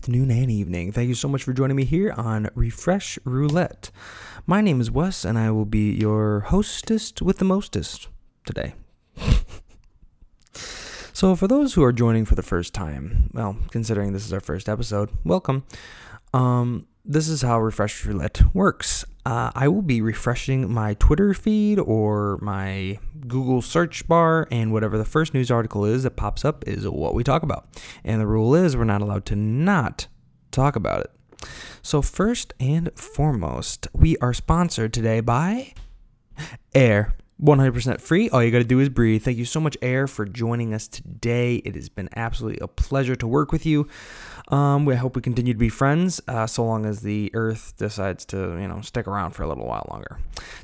Afternoon, and evening. Thank you so much for joining me here on Refresh Roulette. My name is Wes, and I will be your hostess with the mostest today. so, for those who are joining for the first time, well, considering this is our first episode, welcome. Um, this is how Refresh Roulette works. Uh, I will be refreshing my Twitter feed or my Google search bar, and whatever the first news article is that pops up is what we talk about. And the rule is we're not allowed to not talk about it. So, first and foremost, we are sponsored today by Air. 100% free. All you got to do is breathe. Thank you so much, Air, for joining us today. It has been absolutely a pleasure to work with you. Um, we hope we continue to be friends, uh, so long as the Earth decides to, you know, stick around for a little while longer.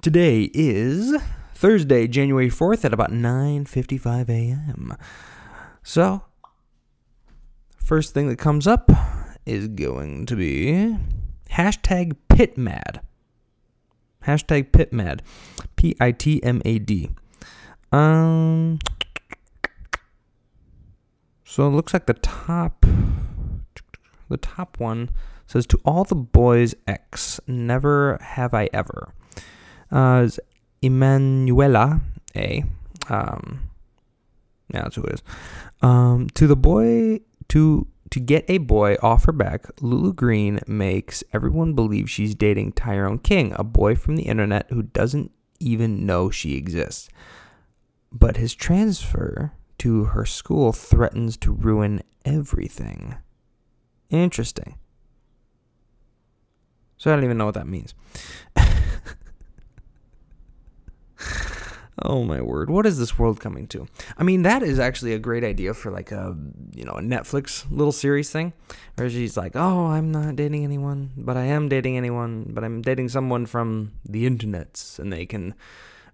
Today is Thursday, January 4th at about 9:55 a.m. So, first thing that comes up is going to be hashtag pitmad. Hashtag pitmad. P I T M A D. Um, so it looks like the top, the top one says to all the boys X, never have I ever. Uh, is Emanuela A. Um, yeah, that's who it is. Um, to the boy to to get a boy off her back, Lulu Green makes everyone believe she's dating Tyrone King, a boy from the internet who doesn't even know she exists. But his transfer to her school threatens to ruin everything. Interesting. So I don't even know what that means. Oh my word! What is this world coming to? I mean, that is actually a great idea for like a you know a Netflix little series thing, where she's like, "Oh, I'm not dating anyone, but I am dating anyone, but I'm dating someone from the internets, and they can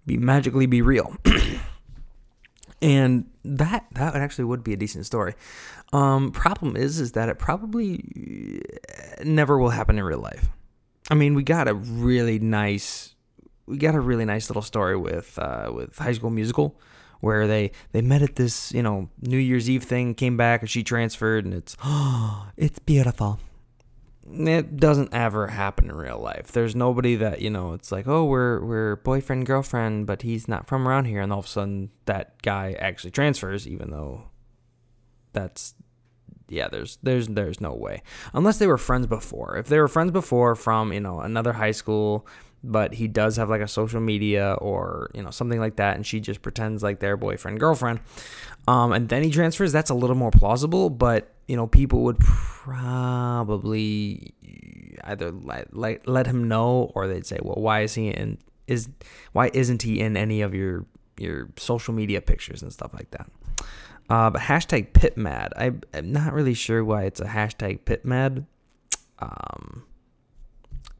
be magically be real." and that that actually would be a decent story. Um, problem is, is that it probably never will happen in real life. I mean, we got a really nice we got a really nice little story with uh, with High School Musical, where they they met at this you know New Year's Eve thing, came back and she transferred, and it's it's beautiful. It doesn't ever happen in real life. There's nobody that you know. It's like oh we're we're boyfriend girlfriend, but he's not from around here, and all of a sudden that guy actually transfers, even though that's yeah, there's there's there's no way. Unless they were friends before. If they were friends before from, you know, another high school but he does have like a social media or you know something like that and she just pretends like their boyfriend girlfriend. Um, and then he transfers. That's a little more plausible but you know people would probably either let, let, let him know or they'd say well why is he in is why isn't he in any of your your social media pictures and stuff like that? Uh, but hashtag pitmad I, i'm not really sure why it's a hashtag pitmad um,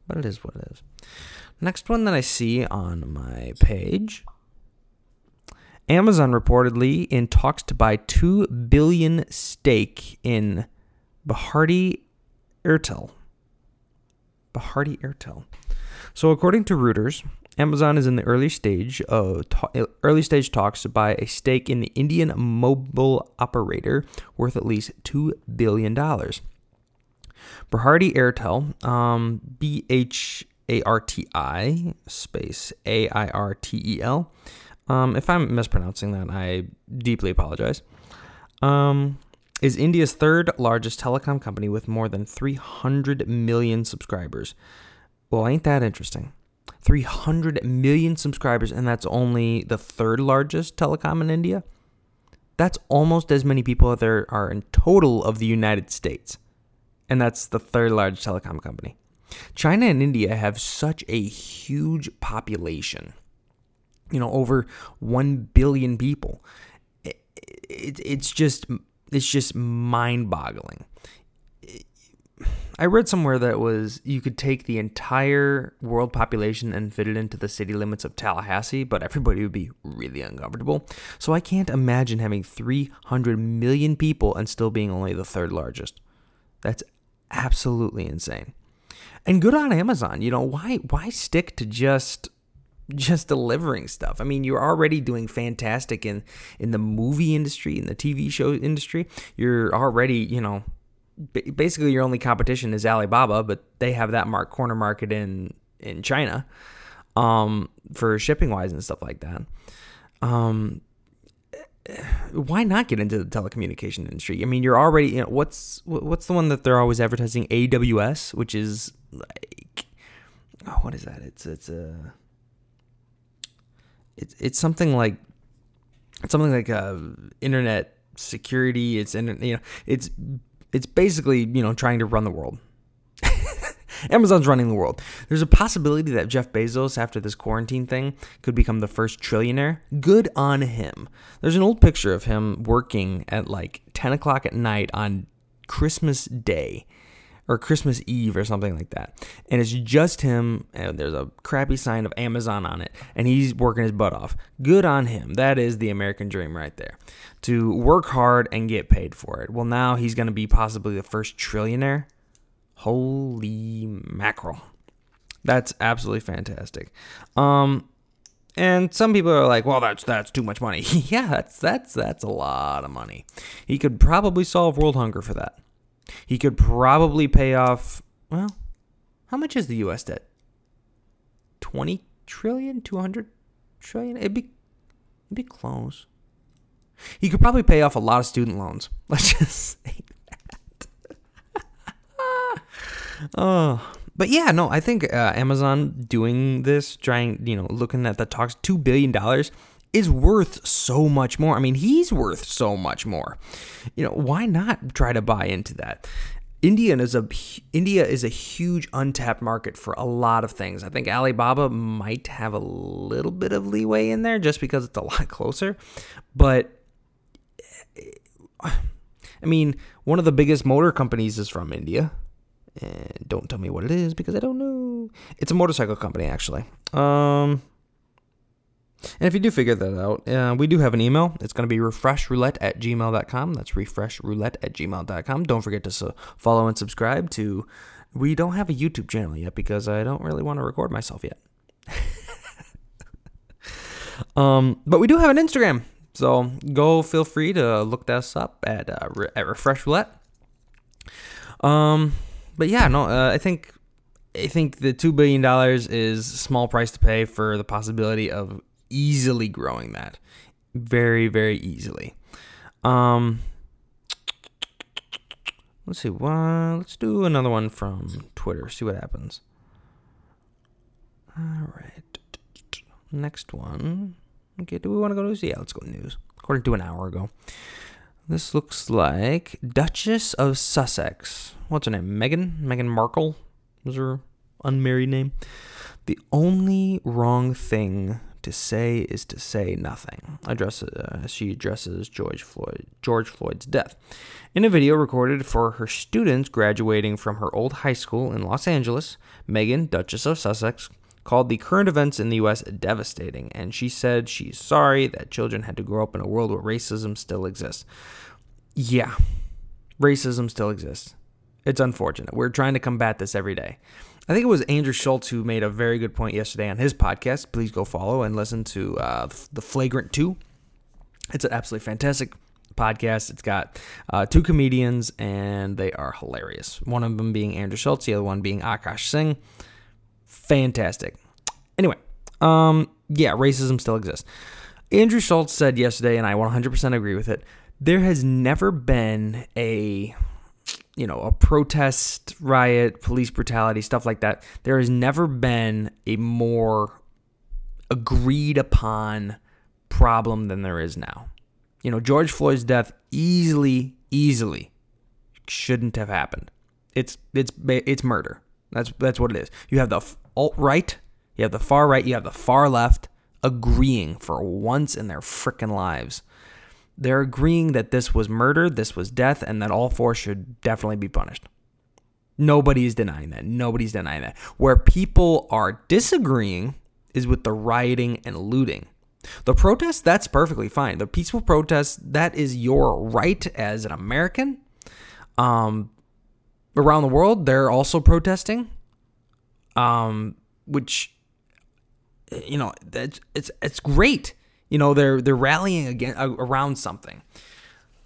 but it is what it is Next one that I see on my page Amazon reportedly in talks to buy 2 billion stake in Bharti Airtel. Bharti Airtel. So according to Reuters, Amazon is in the early stage of early stage talks to buy a stake in the Indian mobile operator worth at least 2 billion dollars. Bharti Airtel, um, BH a R T I space A I R T E L. Um, if I'm mispronouncing that, I deeply apologize. Um, is India's third largest telecom company with more than 300 million subscribers. Well, ain't that interesting? 300 million subscribers, and that's only the third largest telecom in India? That's almost as many people as there are in total of the United States. And that's the third largest telecom company. China and India have such a huge population, you know, over 1 billion people. It, it, it's just it's just mind-boggling. I read somewhere that was you could take the entire world population and fit it into the city limits of Tallahassee, but everybody would be really uncomfortable. So I can't imagine having 300 million people and still being only the third largest. That's absolutely insane and good on Amazon. You know, why why stick to just just delivering stuff. I mean, you're already doing fantastic in in the movie industry, in the TV show industry. You're already, you know, basically your only competition is Alibaba, but they have that mark corner market in in China um, for shipping wise and stuff like that. Um, why not get into the telecommunication industry? I mean, you're already you know what's what's the one that they're always advertising AWS, which is like oh, what is that? It's it's a it's it's something like it's something like uh, internet security. It's you know it's it's basically you know trying to run the world. Amazon's running the world. There's a possibility that Jeff Bezos, after this quarantine thing, could become the first trillionaire. Good on him. There's an old picture of him working at like 10 o'clock at night on Christmas Day or Christmas Eve or something like that. And it's just him, and there's a crappy sign of Amazon on it, and he's working his butt off. Good on him. That is the American dream right there. To work hard and get paid for it. Well, now he's going to be possibly the first trillionaire. Holy mackerel. That's absolutely fantastic. Um, and some people are like, "Well, that's that's too much money." yeah, that's that's that's a lot of money. He could probably solve world hunger for that. He could probably pay off. Well, how much is the U.S. debt? Twenty trillion, two hundred trillion. It'd be it'd be close. He could probably pay off a lot of student loans. Let's just say oh, but yeah, no, I think uh, Amazon doing this, trying, you know, looking at the talks, two billion dollars is worth so much more. I mean, he's worth so much more. You know, why not try to buy into that? India is a India is a huge untapped market for a lot of things. I think Alibaba might have a little bit of leeway in there just because it's a lot closer. But I mean, one of the biggest motor companies is from India. And don't tell me what it is because I don't know. It's a motorcycle company, actually. Um, and if you do figure that out, uh, we do have an email. It's going to be refreshroulette at gmail.com. That's refreshroulette at gmail.com. Don't forget to follow and subscribe to. We don't have a YouTube channel yet because I don't really want to record myself yet. um, but we do have an Instagram. So go feel free to look us up at, uh, at Refresh Roulette. Um, but yeah, no, uh, I think I think the two billion dollars is a small price to pay for the possibility of easily growing that, very very easily. Um, let's see. Well, let's do another one from Twitter. See what happens. All right. Next one. Okay, do we want to go to news? Yeah, let's go to news. According to an hour ago. This looks like Duchess of Sussex. What's her name? Meghan? Meghan Markle was her unmarried name. The only wrong thing to say is to say nothing. Address, uh, she addresses George Floyd, George Floyd's death. In a video recorded for her students graduating from her old high school in Los Angeles, Meghan, Duchess of Sussex, called the current events in the U.S. devastating, and she said she's sorry that children had to grow up in a world where racism still exists. Yeah, racism still exists. It's unfortunate. We're trying to combat this every day. I think it was Andrew Schulz who made a very good point yesterday on his podcast. Please go follow and listen to uh, the Flagrant Two. It's an absolutely fantastic podcast. It's got uh, two comedians and they are hilarious. One of them being Andrew Schulz, the other one being Akash Singh fantastic. Anyway, um, yeah, racism still exists. Andrew Schulz said yesterday, and I 100% agree with it. There has never been a, you know, a protest, riot, police brutality, stuff like that. There has never been a more agreed upon problem than there is now. You know, George Floyd's death easily, easily shouldn't have happened. It's it's it's murder. That's that's what it is. You have the alt right, you have the far right, you have the far left agreeing for once in their freaking lives. They're agreeing that this was murder, this was death, and that all four should definitely be punished. Nobody's denying that. Nobody's denying that. Where people are disagreeing is with the rioting and looting. The protest, that's perfectly fine. The peaceful protest, that is your right as an American. Um, around the world, they're also protesting, um, which you know it's it's it's great. You know they're they're rallying again around something.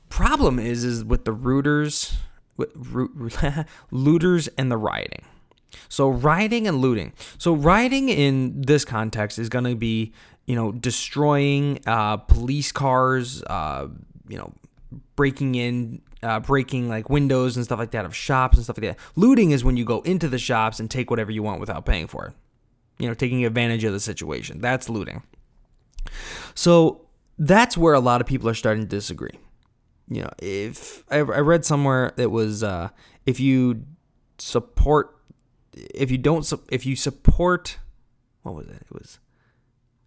Problem is is with the Reuters looters and the rioting. So rioting and looting. So rioting in this context is going to be, you know, destroying uh, police cars, uh, you know, breaking in, uh, breaking like windows and stuff like that of shops and stuff like that. Looting is when you go into the shops and take whatever you want without paying for it. You know, taking advantage of the situation. That's looting. So that's where a lot of people are starting to disagree. You know, if I, read somewhere that was uh, if you support, if you don't, if you support, what was it? It was,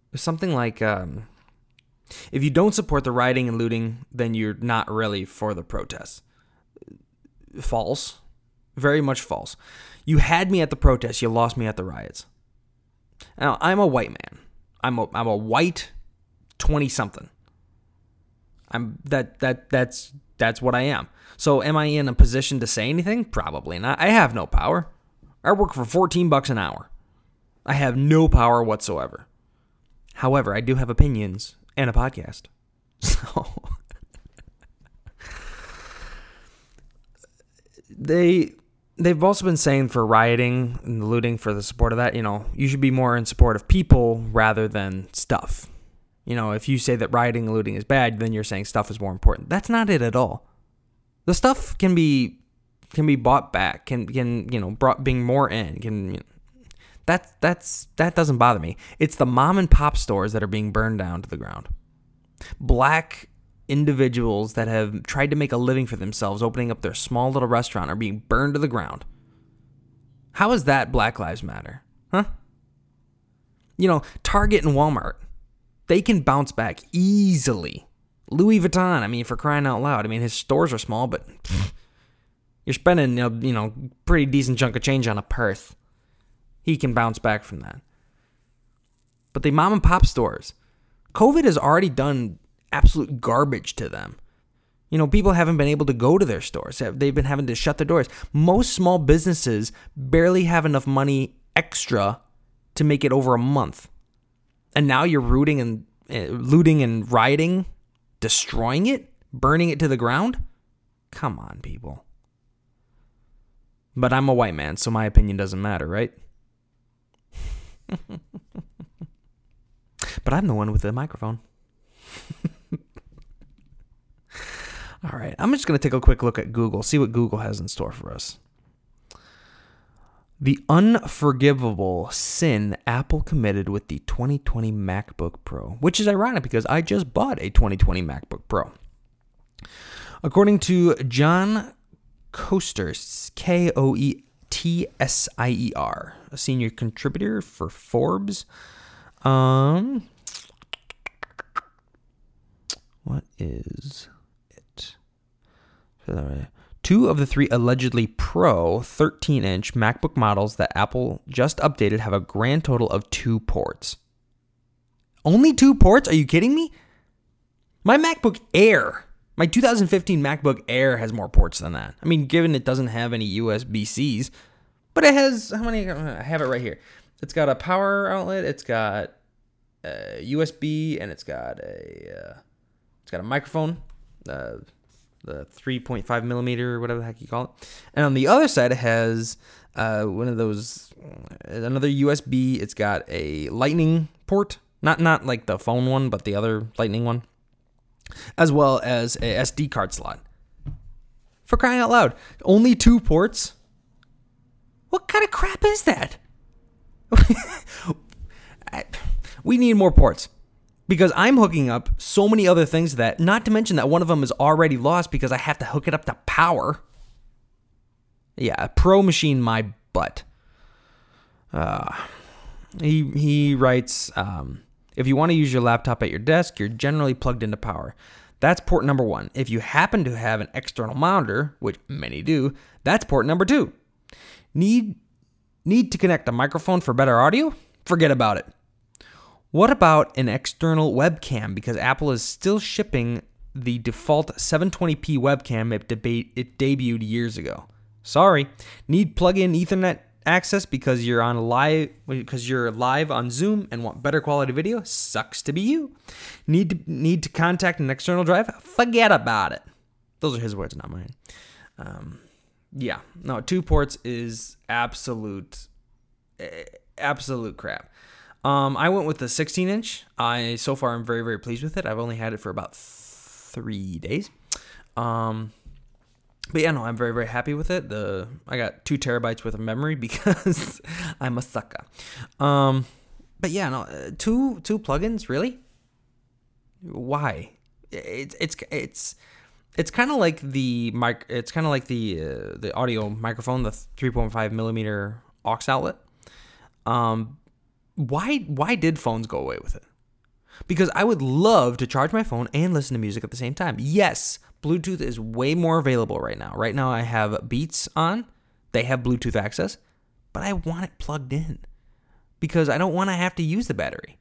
it was something like um, if you don't support the rioting and looting, then you're not really for the protests. False. Very much false. You had me at the protests, you lost me at the riots. Now, I'm a white man. I'm a, I'm a white 20 something. I'm that that that's that's what I am. So am I in a position to say anything? Probably not. I have no power. I work for 14 bucks an hour. I have no power whatsoever. However, I do have opinions and a podcast. So they they've also been saying for rioting and looting for the support of that, you know, you should be more in support of people rather than stuff. You know, if you say that rioting and looting is bad, then you're saying stuff is more important. That's not it at all. The stuff can be can be bought back, can can you know brought being more in can. You know, that that's that doesn't bother me. It's the mom and pop stores that are being burned down to the ground black individuals that have tried to make a living for themselves opening up their small little restaurant are being burned to the ground. How is that Black Lives Matter? Huh? You know, Target and Walmart, they can bounce back easily. Louis Vuitton, I mean, for crying out loud. I mean, his stores are small, but you're spending, you know, pretty decent chunk of change on a purse. He can bounce back from that. But the mom and pop stores, COVID has already done absolute garbage to them. You know, people haven't been able to go to their stores. They've been having to shut their doors. Most small businesses barely have enough money extra to make it over a month. And now you're rooting and uh, looting and rioting, destroying it, burning it to the ground? Come on, people. But I'm a white man, so my opinion doesn't matter, right? but I'm the one with the microphone. All right, I'm just going to take a quick look at Google, see what Google has in store for us. The unforgivable sin Apple committed with the 2020 MacBook Pro, which is ironic because I just bought a 2020 MacBook Pro. According to John Koetsier, K O E T S I E R, a senior contributor for Forbes, um, what is? Two of the three allegedly Pro 13 inch MacBook models that Apple just updated have a grand total of two ports. Only two ports? Are you kidding me? My MacBook Air, my 2015 MacBook Air has more ports than that. I mean, given it doesn't have any USB Cs, but it has, how many? I have it right here. It's got a power outlet. It's got a USB, and it's got a uh, it's got a microphone, uh, the 3.5 millimeter, whatever the heck you call it. And on the other side, it has uh, one of those uh, another USB. It's got a Lightning port, not not like the phone one, but the other Lightning one, as well as a SD card slot. For crying out loud, only two ports. What kind of crap is that? we need more ports because I'm hooking up so many other things to that, not to mention that one of them is already lost because I have to hook it up to power. Yeah, pro machine my butt. Uh, he he writes, um, if you want to use your laptop at your desk, you're generally plugged into power. That's port number one. If you happen to have an external monitor, which many do, that's port number two. Need need to connect a microphone for better audio? Forget about it. What about an external webcam? Because Apple is still shipping the default 720p webcam it, it debuted years ago. Sorry, need plug-in Ethernet access because you're on live because you're live on Zoom and want better quality video? Sucks to be you. Need to need to contact an external drive? Forget about it. Those are his words, not mine. Um, Yeah, no, two ports is absolute, eh, absolute crap. Um, I went with the 16 inch. I so far I'm very very pleased with it. I've only had it for about three days. Um, but yeah, no, I'm very very happy with it. The I got two terabytes worth of memory because I'm a sucker. Um, but yeah, no, uh, two two plugins really. Why? It's it's it's it's kind of like the mic. It's kind of like the uh, the audio microphone, the 3.5 millimeter aux outlet. Um, why why did phones go away with it? Because I would love to charge my phone and listen to music at the same time. Yes, Bluetooth is way more available right now. Right now, I have Beats on; they have Bluetooth access, but I want it plugged in because I don't want to have to use the battery.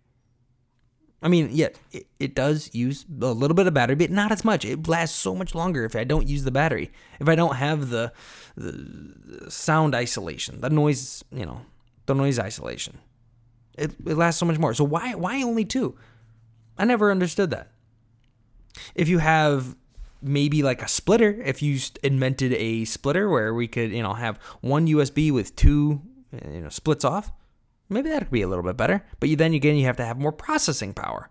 I mean, yeah, it, it does use a little bit of battery, but not as much. It lasts so much longer if I don't use the battery. If I don't have the, the sound isolation, the noise, you know, the noise isolation. It, it lasts so much more. So why why only two? I never understood that. If you have maybe like a splitter, if you invented a splitter where we could, you know, have one USB with two, you know, splits off, Maybe that could be a little bit better, but you, then again, you have to have more processing power.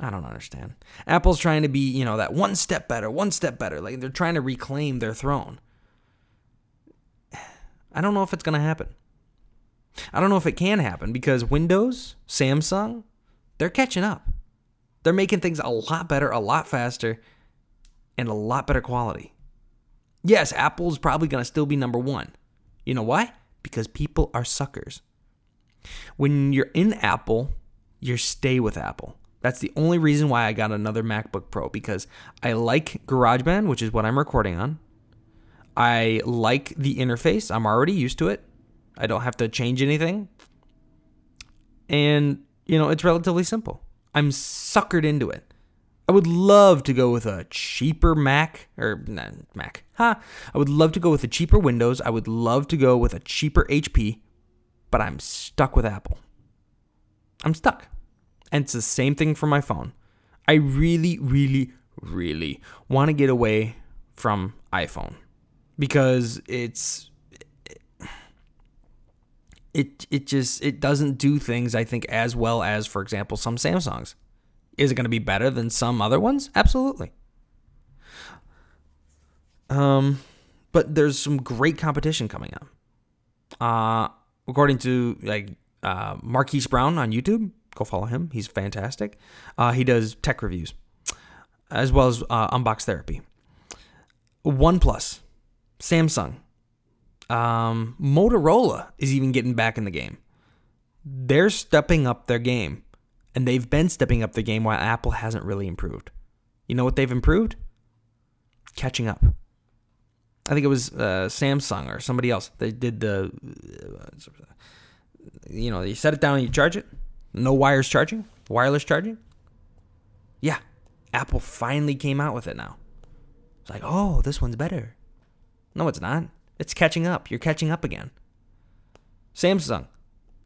I don't understand. Apple's trying to be, you know, that one step better, one step better. Like they're trying to reclaim their throne. I don't know if it's going to happen. I don't know if it can happen because Windows, Samsung, they're catching up. They're making things a lot better, a lot faster, and a lot better quality. Yes, Apple's probably going to still be number one. You know why? because people are suckers. When you're in Apple, you stay with Apple. That's the only reason why I got another MacBook Pro because I like GarageBand, which is what I'm recording on. I like the interface. I'm already used to it. I don't have to change anything. And, you know, it's relatively simple. I'm suckered into it. I would love to go with a cheaper Mac or nah, Mac. Ha! Huh? I would love to go with a cheaper Windows. I would love to go with a cheaper HP, but I'm stuck with Apple. I'm stuck. And it's the same thing for my phone. I really, really, really want to get away from iPhone because it's it it just it doesn't do things I think as well as for example some Samsungs. Is it going to be better than some other ones? Absolutely. Um, but there's some great competition coming up. Uh, according to like uh, Marquise Brown on YouTube, go follow him. He's fantastic. Uh, he does tech reviews as well as uh, unbox therapy. OnePlus, Samsung, um, Motorola is even getting back in the game. They're stepping up their game. And they've been stepping up the game while Apple hasn't really improved. You know what they've improved? Catching up. I think it was uh, Samsung or somebody else. They did the, uh, you know, you set it down and you charge it. No wires charging, wireless charging. Yeah, Apple finally came out with it now. It's like, oh, this one's better. No, it's not. It's catching up. You're catching up again. Samsung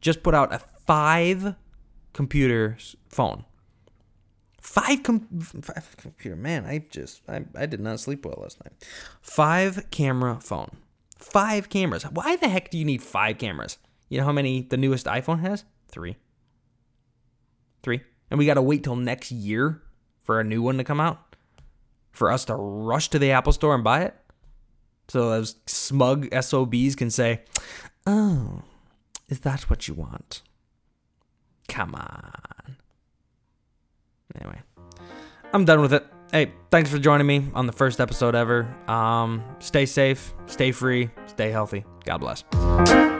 just put out a five computer phone. Five, com- five computer. Man, I just I, I did not sleep well last night. Five camera phone. Five cameras. Why the heck do you need five cameras? You know how many the newest iPhone has? Three. Three. And we got to wait till next year for a new one to come out? For us to rush to the Apple Store and buy it? So those smug SOBs can say, Oh, is that what you want? Come on. Anyway, I'm done with it. Hey, thanks for joining me on the first episode ever. Um, stay safe, stay free, stay healthy. God bless.